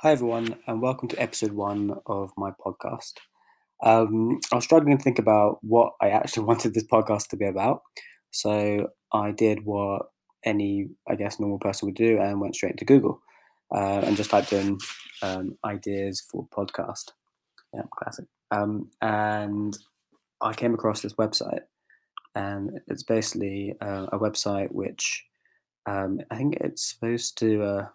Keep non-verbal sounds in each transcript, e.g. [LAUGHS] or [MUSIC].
Hi, everyone, and welcome to episode one of my podcast. Um, I was struggling to think about what I actually [LAUGHS] wanted this podcast to be about. So I did what any, I guess, normal person would do and went straight to Google uh, and just typed in um, ideas for podcast. Yeah, classic. Um, and I came across this website, and it's basically uh, a website which um, I think it's supposed to uh,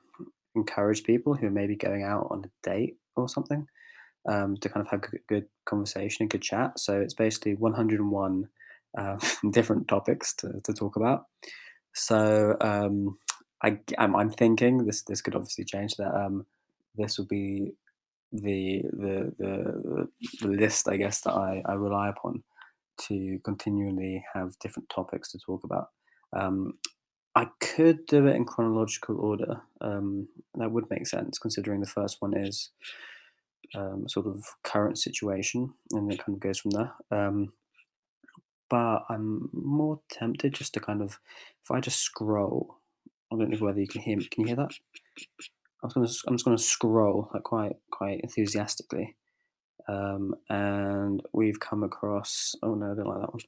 encourage people who are maybe going out on a date or something um, to kind of have a good conversation and good chat. So it's basically 101 uh, [LAUGHS] different topics to, to talk about. So um, I, I'm, I'm thinking this this could obviously change that um, this will be the, the the the list I guess that I, I rely upon to continually have different topics to talk about. Um, I could do it in chronological order. Um, that would make sense considering the first one is um, sort of current situation, and it kind of goes from there. Um, but I'm more tempted just to kind of, if I just scroll, I don't know whether you can hear me. Can you hear that? I I'm just going to scroll like quite quite enthusiastically, um, and we've come across. Oh no, I don't like that one.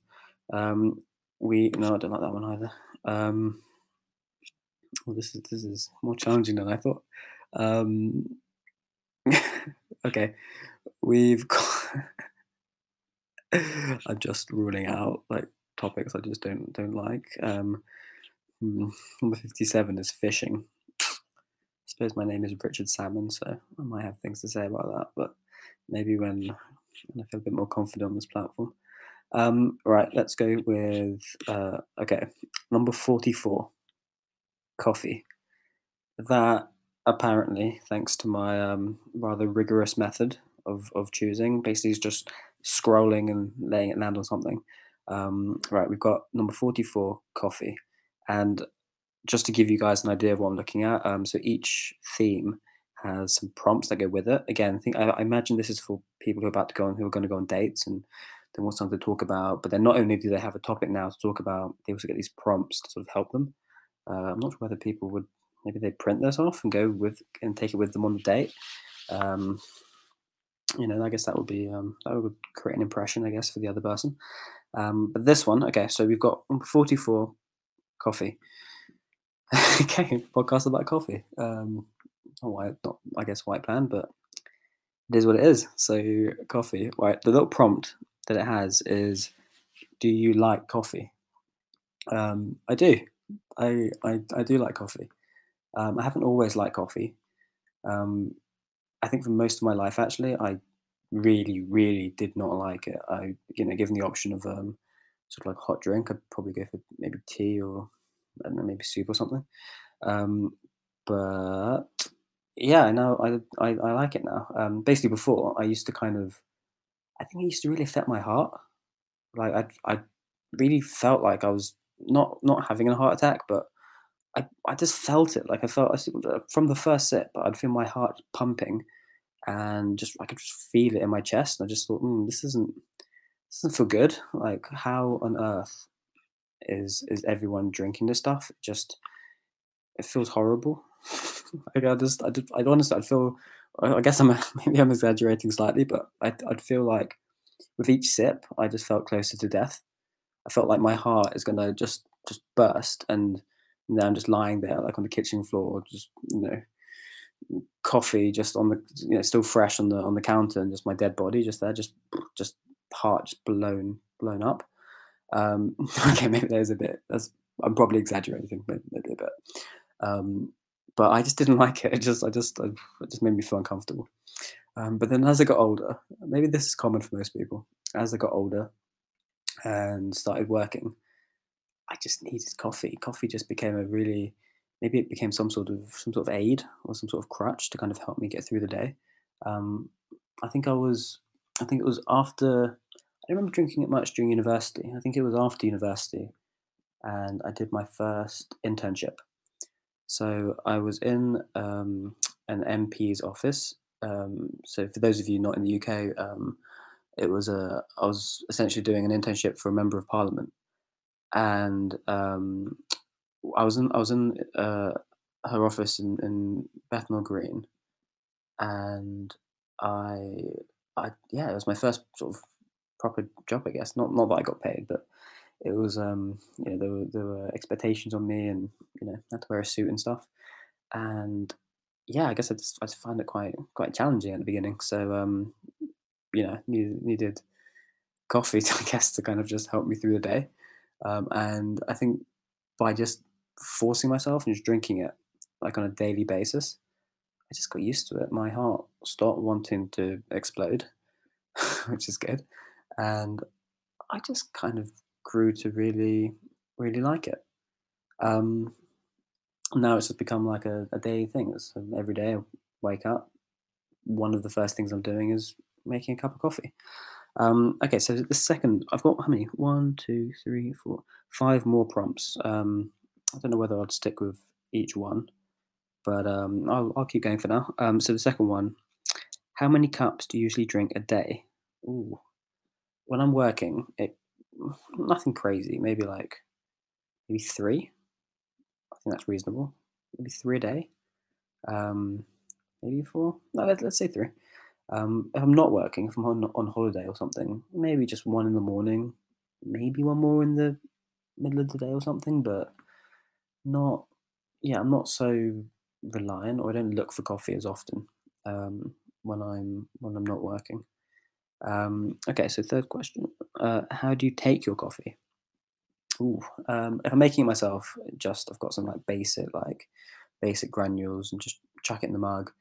Um, we no, I don't like that one either. Well, [TSK] this is this is more challenging than I thought. Um, [LAUGHS] okay, we've got. [LAUGHS] I'm just ruling out like topics I just don't don't like. Um, hmm, number fifty-seven is fishing. I suppose my name is Richard Salmon, so I might have things to say about that. But maybe when, when I feel a bit more confident on this platform. Um, right, let's go with uh, okay, number forty-four coffee. That apparently, thanks to my um, rather rigorous method of, of choosing, basically is just scrolling and laying it land on something. Um, right, we've got number 44, coffee. And just to give you guys an idea of what I'm looking at, um, so each theme has some prompts that go with it. Again, I think I, I imagine this is for people who are about to go on, who are going to go on dates and they want something to talk about. But then not only do they have a topic now to talk about, they also get these prompts to sort of help them. Uh, I'm not sure whether people would maybe they print this off and go with and take it with them on the date. Um, you know, I guess that would be um, that would create an impression, I guess, for the other person. Um, but this one, okay, so we've got 44 coffee. [LAUGHS] okay, podcast about coffee. Um, not not I guess white plan, but it is what it is. So coffee, right? The little prompt that it has is, "Do you like coffee?" Um, I do. I, I I do like coffee. Um, I haven't always liked coffee. Um, I think for most of my life, actually, I really, really did not like it. I, you know, given the option of um, sort of like hot drink, I'd probably go for maybe tea or I don't know, maybe soup or something. Um, but yeah, now I, I I like it now. Um, basically, before I used to kind of, I think it used to really affect my heart. Like I I really felt like I was not not having a heart attack, but I, I just felt it. Like I felt I uh, from the first sip, I'd feel my heart pumping, and just I could just feel it in my chest. And I just thought, mm, this isn't this doesn't feel good. Like how on earth is is everyone drinking this stuff? It just it feels horrible. [LAUGHS] like I just I did I honestly I feel I guess I'm [LAUGHS] maybe I'm exaggerating slightly, but I I'd feel like with each sip I just felt closer to death. I felt like my heart is gonna just just burst, and now I'm just lying there like on the kitchen floor, just you know, coffee just on the you know still fresh on the on the counter, and just my dead body just there, just just heart just blown blown up. Um, [LAUGHS] okay, maybe there's a bit. That's I'm probably exaggerating, maybe, a bit. Um, but I just didn't [LAUGHS] like it. It just I just I, it just made me feel uncomfortable. Um, but then as I got older, maybe this is common for most people. As I got older and started working, I just needed coffee. Coffee just became a really maybe it became some sort of some sort of aid or some sort of crutch to kind of help me get through the day. Um, I think I was I think it was after I don't remember drinking it much during university. I think it was after university and I did my first internship. So I was in um, an MP's office. Um, so for those of you not in the UK, um, it was a I was essentially doing an internship for a member of parliament and um, I was in I was in uh, her office in, in Bethnal Green, and I, I yeah, it was my first sort of proper job, I guess. Not not that I got paid, but it was um, you know there were there were expectations on me, and you know I had to wear a suit and stuff, and yeah, I guess I just I found it quite quite challenging at the beginning. So um, you know needed needed coffee, to, [LAUGHS] I guess, to kind of just help me through the day, um, and I think by just forcing myself and just drinking it like on a daily basis, I just got used to it. My heart stopped wanting to explode, [LAUGHS] which is good, and I just kind of grew to really, really like it. Um, now it's just become like a, a daily thing. It's um, every day I wake up. One of the first things I'm doing is making a cup of coffee. Um, okay, so the second, I've got how many? One, two, three, four, five more prompts. Um, I don't know whether I'd stick with each one, but um, I'll, I'll keep going for now. Um, so the second one, how many cups do you usually drink a day? Ooh, when I'm working, it nothing crazy. Maybe like maybe three. I think that's reasonable. Maybe three a day. Um, maybe four. No, let, let's say three. Um, if I'm not working, if I'm on on holiday or something, maybe just one in the morning, maybe one more in the middle of the day or something. But not, yeah, I'm not so reliant, or I don't look for coffee as often um, when I'm when I'm not working. Um, okay, so third question: uh, How do you take your coffee? Ooh, um, if I'm making it myself, just I've got some like basic like basic granules and just chuck it in the mug.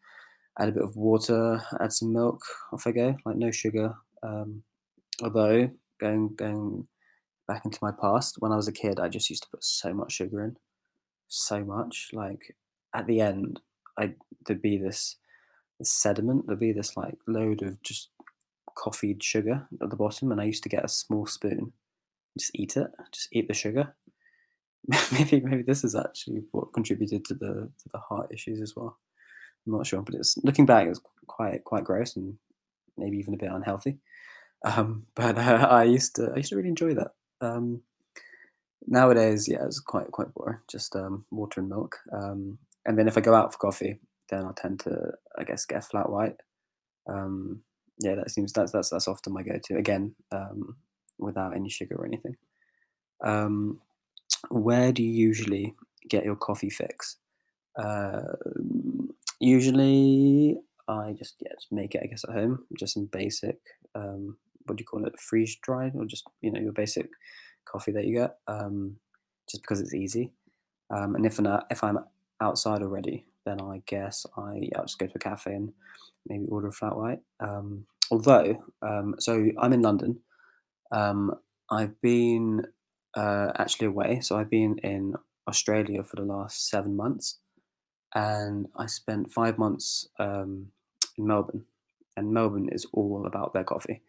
Add a bit of water, add some milk. Off I go, like no sugar. Um, although going going back into my past, when I was a kid, I just used to put so much sugar in, so much. Like at the end, I there'd be this, this sediment. There'd be this like load of just coffeed sugar at the bottom, and I used to get a small spoon, just eat it, just eat the sugar. [LAUGHS] maybe maybe this is actually what contributed to the to the heart issues as well. I'm not sure, but it's looking back, it's quite quite gross and maybe even a bit unhealthy. Um, [LAUGHS] but uh, I used to I used to really enjoy that. Um, nowadays, yeah, it's quite quite boring. Just um, water and milk. Um, and then if I go out for coffee, then I tend to I guess get a flat white. Um, yeah, that seems that's that's that's often my go-to. Again, um, without any sugar or anything. Where do you usually get your coffee fix? Uh, usually, I just yeah, just make it. I guess at home, just some basic. Um, what do you call it? Freeze dried, or just you know your basic coffee that you get. Um, just because it's easy. Um, and if I'm if I'm outside already, then I guess I yeah, I'll just go to a cafe and maybe order a flat white. Um, although, um, so I'm in London. Um, I've been uh, actually away, so I've been in Australia for the last seven months, and I spent five months um, in Melbourne. And Melbourne is all about their coffee.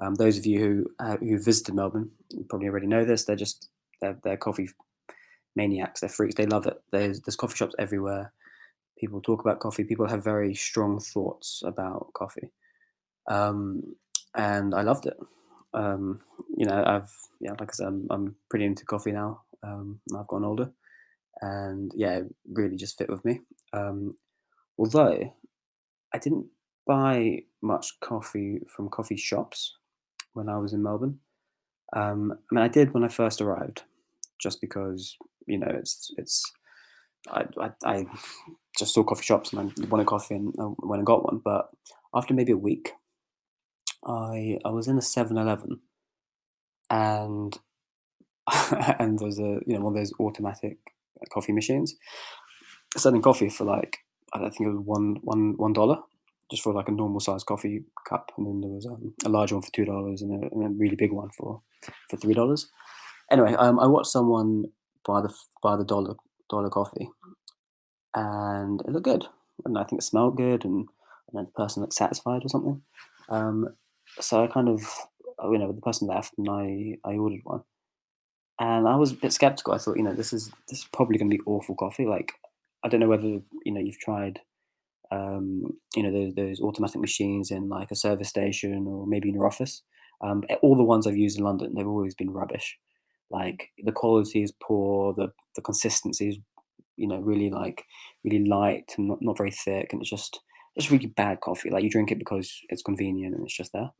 Um, those of you who uh, who visited Melbourne you probably already know this. They're just they're, they're coffee maniacs. They're freaks. They love it. There's there's coffee shops everywhere. People talk about coffee. People have very strong thoughts about coffee, um, and I loved it. Um, you know, I've yeah, like I said, I'm, I'm pretty into coffee now. Um, I've gotten older, and yeah, really just fit with me. Um, although I didn't buy much coffee from coffee shops when I was in Melbourne. Um, I mean, I did when I first arrived, just because you know it's it's I, I, I just saw coffee shops and I wanted coffee and I went and got one. But after maybe a week, I I was in a 7-Eleven and [LAUGHS] and there's a you know one of those automatic coffee machines selling coffee for like I don't think it was one one one dollar just for like a normal size coffee cup, and then there was um, a large one for two dollars and, and, a really big one for for three dollars. Anyway, um, I watched someone buy the buy the dollar dollar coffee, and it looked good, and I think it smelled good, and, and then the person looked satisfied or something. Um, so I kind of, you know, the person left, and I I ordered one, and I was a bit skeptical. I thought, you know, this is this is probably going to be awful coffee. Like, I don't know whether you know you've tried, um, you know, those, those automatic machines in like a service station or maybe in your office. Um, all the ones I've used in London, they've always been rubbish. Like the quality is poor, the the consistency is, you know, really like really light and not, not very thick, and it's just it's really bad coffee. Like you drink it because it's convenient and it's just there.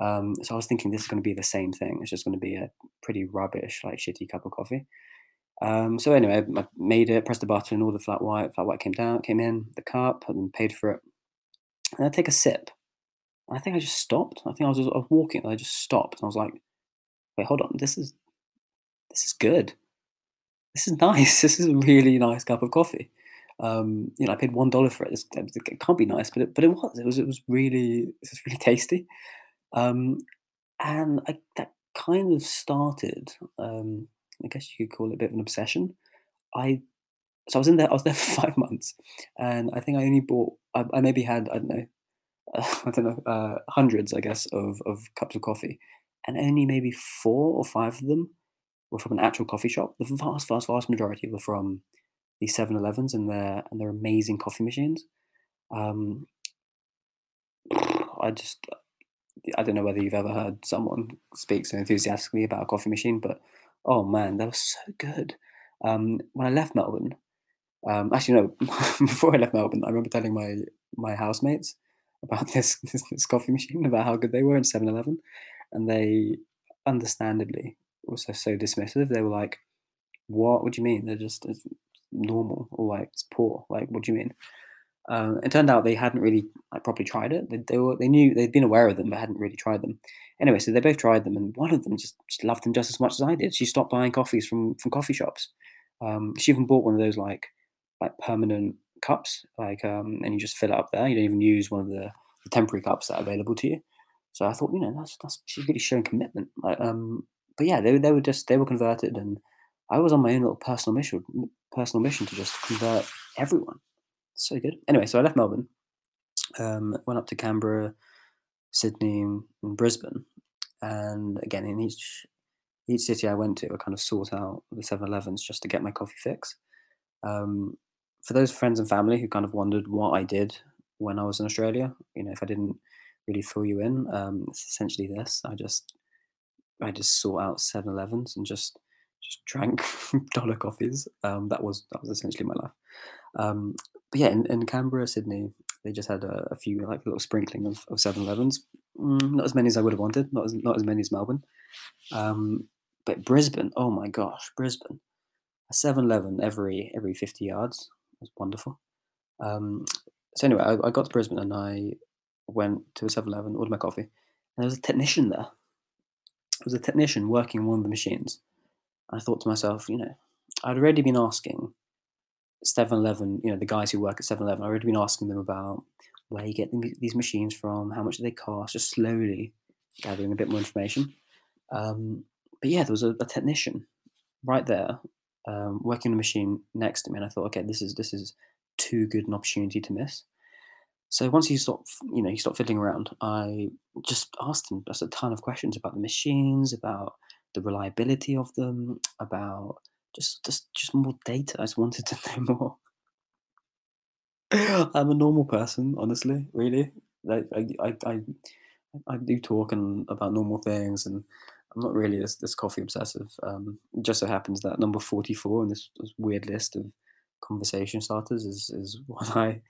Um, so I was thinking this is going to be the same thing. It's just going to be a pretty rubbish, like shitty cup of coffee. Um, so anyway, I made it, pressed the button, all the flat white, flat white came down, came in, the cup, and paid for it. And I take a sip. I think I just stopped. I think I was, I was walking, and I just stopped. And I was like, wait, hold on, this is this is good. This is [LAUGHS] nice. This is a really nice cup of coffee. Um, you know, I paid one dollar for it. It can't be nice, but it, but it was. It was. It was really. It was really [LAUGHS] tasty. Um, and I, that kind of started. Um, I guess you could call it a bit of an obsession. I so I was in there. I was there [LAUGHS] for five months, and I think I only bought. I, I maybe had I don't know. Uh, [LAUGHS] I don't know uh, hundreds, I guess, of of cups of coffee, and only maybe four or five of them were from an actual coffee shop. The vast, vast, vast majority were from the 7-Elevens and their and their amazing coffee machines. Um, [SIGHS] I just I don't know whether you've ever heard someone speak so enthusiastically about a coffee machine, but oh man, that was so good. Um, when I left Melbourne, um, actually no, [LAUGHS] before I left Melbourne, I remember telling my my housemates about [LAUGHS] this, this, this coffee machine, about how good they were in 7-Eleven, and they understandably also so dismissive. They were like, "What? What do you mean? They're just normal or like it's poor? Like, what do you mean?" Um, it turned out they hadn't really like properly tried it. They, they were they knew they'd been aware of them but hadn't really tried them. Anyway, so they both tried them, and one of them just, just loved them just as much as I did. She stopped buying coffees from from coffee shops. Um, she even bought one of those like like permanent cups, like um, and you just fill it up there. You don't even use one of the, the temporary cups that are available to you. So I thought, you know, that's that's she's really showing commitment. Like, um, but yeah, they they were just they were converted, and I was on my own little personal mission personal mission to just convert everyone. So good. Anyway, so I left Melbourne, um, went up to Canberra, Sydney, and Brisbane, and again in each each city I went to, I kind of sought out the 7-Elevens just to get my coffee fix. Um, for those friends and family who kind of wondered what I did when I was in Australia, you know, if I didn't really fill you in, um, it's essentially this. I just I just sought out 7-Elevens and just just drank [LAUGHS] dollar coffees. Um, that was that was essentially my life. Um, but yeah, in, in Canberra, Sydney, they just had a, a few like little sprinkling of, of 7-Elevens. Mm, not as many as I would have wanted. Not as not as many as Melbourne. Um, but Brisbane, oh my gosh, Brisbane, a 7-Eleven every every fifty yards was wonderful. Um, so anyway, I, I, got to Brisbane and I went to a 7-Eleven, ordered my coffee, and there was a technician there. There was a technician working on one of the machines. I thought to myself, you know, I'd already been asking 7-Eleven, you know, the guys who work at 7-Eleven, I've already been asking them about where you get these machines from, how much do they cost, just slowly gathering a bit more information. Um, but yeah, there was a, a technician right there um, working on a machine next to me, and I thought, okay, this is this is too good an opportunity to miss. So once he stopped, you know, he stopped fiddling around, I just asked him just a ton of questions about the machines, about the reliability of them, about just just just more data. I just wanted to [LAUGHS] know more. I'm a normal person, honestly, really. Like I, I, I, I do talk and about normal things, and I'm not really this, this coffee obsessive. Um, just so happens that number 44 in this, this weird list of conversation starters is is [LAUGHS] what I,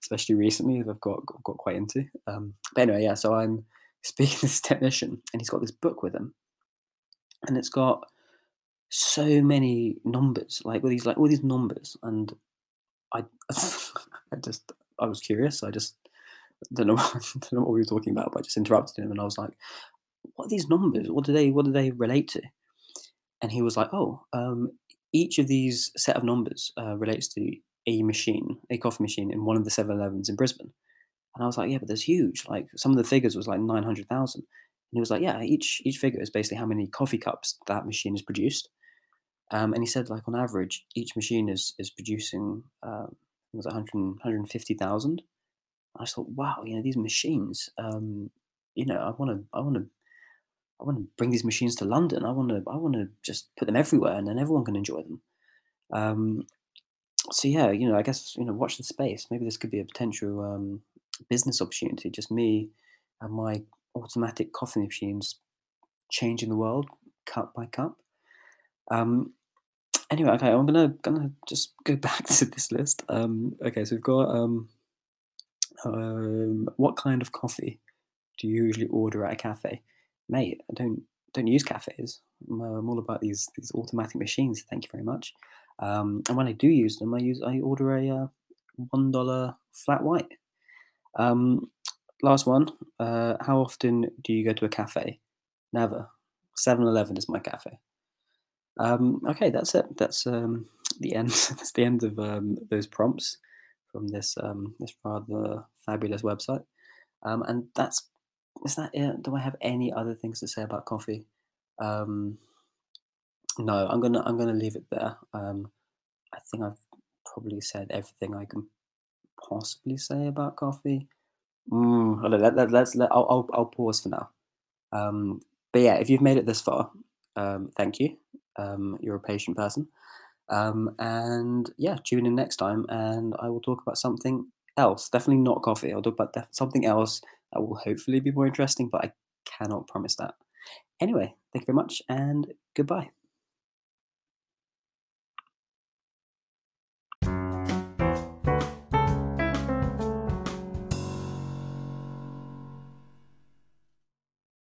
especially recently, I've got got, got quite into. Um, but anyway, yeah. So I'm speaking to this [LAUGHS] technician, and he's got this book with him, and it's got so many numbers, like all these like all these numbers, and I, [LAUGHS] I just I was curious. I just don't know, [LAUGHS] don't know what we were talking about, but I just interrupted him, and I was like, "What are these numbers? What do they what do they relate to?" And he was like, "Oh, um, each of these set of numbers uh, relates to a machine, a coffee machine in one of the 7-Elevens in Brisbane." And I was like, "Yeah, but there's huge. Like some of the figures was like nine hundred thousand. He was like, "Yeah, each each figure is basically how many coffee cups that machine has produced." Um, and he said, like on average, each machine is is producing um, it was 100, 150,000. I thought, wow, you know, these machines, um, you know, I want to, I want to, I want to bring these machines to London. I want to, I want to just put them everywhere, and then everyone can enjoy them. Um, so yeah, you know, I guess you know, watch the space. Maybe this could be a potential um, business opportunity. Just me and my automatic coffee machines changing the world cup by cup. Um, anyway, okay, I'm gonna gonna just go [LAUGHS] back to this list. Um, okay, so we've got um, Um, what kind of coffee do you usually order at a cafe? Mate, I don't don't use cafes. I'm, uh, I'm all about these these automatic machines. Thank you very much. Um, and when I do use them, I use I order a uh, one dollar flat white. Um, last one. Uh, how often do you go to a cafe? Never. Seven Eleven is my cafe. Um, okay, that's it. That's um, [LAUGHS] the end. That's the end of um, those prompts from this um, this rather fabulous website. Um, and that's is that it? Do I have any other things to say about coffee? Um, no, I'm gonna I'm gonna leave it there. I think I've probably said everything I can possibly say about coffee. Mm, let, let, let's let I'll, I'll I'll pause for now. Um, but yeah, if you've made it this far, um, thank you. Um, you're a patient person. Um, and yeah, tune in next time, and I will talk about something else. Definitely not coffee. I'll talk about def- something else that will hopefully be more interesting, but I cannot promise that. Anyway, thank you very much, and goodbye.